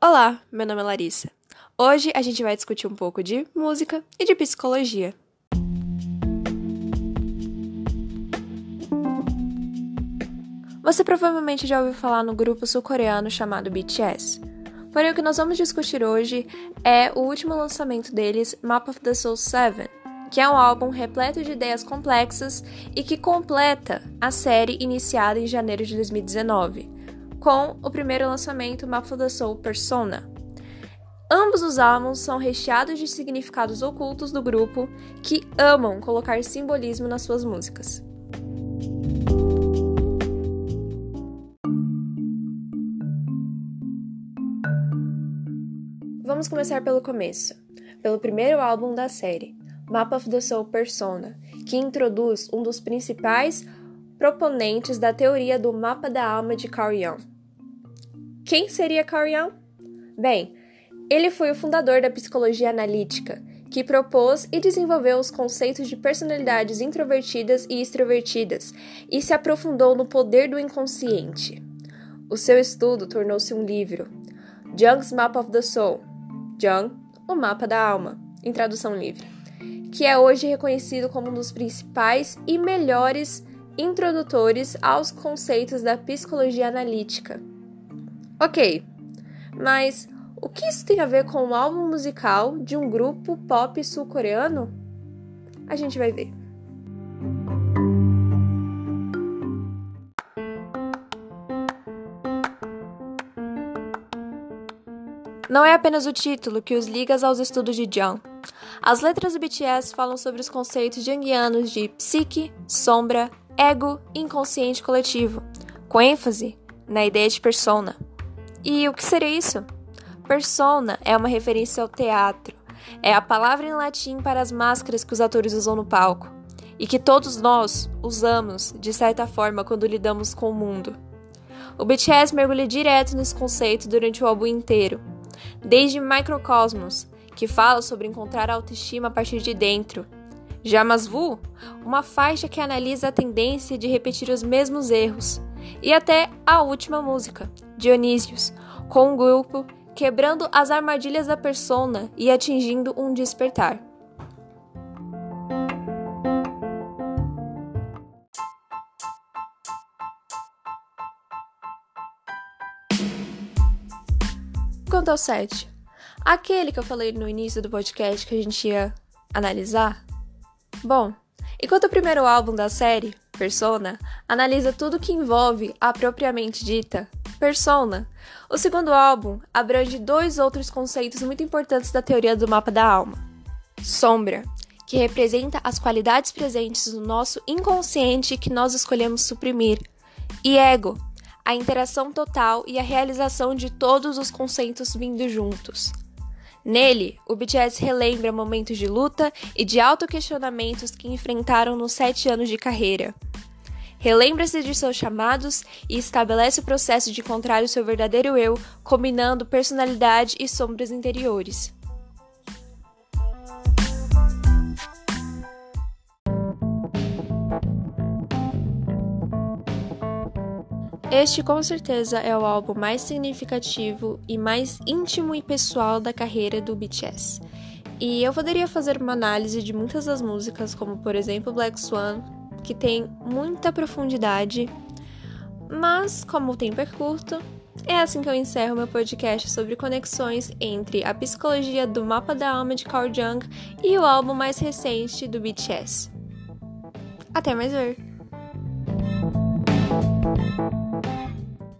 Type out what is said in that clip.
Olá, meu nome é Larissa. Hoje a gente vai discutir um pouco de música e de psicologia. Você provavelmente já ouviu falar no grupo sul-coreano chamado BTS. Porém, o que nós vamos discutir hoje é o último lançamento deles, Map of the Soul 7, que é um álbum repleto de ideias complexas e que completa a série iniciada em janeiro de 2019, com o primeiro lançamento, Map of the Soul Persona. Ambos os álbuns são recheados de significados ocultos do grupo que amam colocar simbolismo nas suas músicas. Vamos começar pelo começo, pelo primeiro álbum da série, Map of the Soul Persona, que introduz um dos principais proponentes da teoria do mapa da alma de Carl Jung. Quem seria Carl Jung? Bem, ele foi o fundador da psicologia analítica, que propôs e desenvolveu os conceitos de personalidades introvertidas e extrovertidas e se aprofundou no poder do inconsciente. O seu estudo tornou-se um livro, Jung's Map of the Soul, Jung, o mapa da alma, em tradução livre, que é hoje reconhecido como um dos principais e melhores introdutores aos conceitos da psicologia analítica. Ok, mas o que isso tem a ver com o álbum musical de um grupo pop sul-coreano? A gente vai ver. Não é apenas o título que os liga aos estudos de Jung. As letras do BTS falam sobre os conceitos jungianos de psique, sombra, ego e inconsciente coletivo, com ênfase na ideia de persona. E o que seria isso? Persona é uma referência ao teatro. É a palavra em latim para as máscaras que os atores usam no palco e que todos nós usamos de certa forma quando lidamos com o mundo. O BTS mergulha direto nesse conceito durante o álbum inteiro desde Microcosmos, que fala sobre encontrar a autoestima a partir de dentro. Já Masvu, uma faixa que analisa a tendência de repetir os mesmos erros. E até a última música, Dionísios, com um grupo quebrando as armadilhas da persona e atingindo um despertar. Quanto ao 7, aquele que eu falei no início do podcast que a gente ia analisar? Bom, enquanto o primeiro álbum da série, Persona, analisa tudo que envolve a propriamente dita persona, o segundo álbum abrange dois outros conceitos muito importantes da teoria do mapa da alma: sombra, que representa as qualidades presentes no nosso inconsciente que nós escolhemos suprimir, e ego, a interação total e a realização de todos os conceitos vindo juntos. Nele, o BTS relembra momentos de luta e de autoquestionamentos que enfrentaram nos sete anos de carreira. Relembra-se de seus chamados e estabelece o processo de encontrar o seu verdadeiro eu, combinando personalidade e sombras interiores. Este com certeza é o álbum mais significativo e mais íntimo e pessoal da carreira do BTS. E eu poderia fazer uma análise de muitas das músicas, como por exemplo Black Swan, que tem muita profundidade, mas como o tempo é curto, é assim que eu encerro meu podcast sobre conexões entre a psicologia do mapa da alma de Carl Jung e o álbum mais recente do BTS. Até mais ver!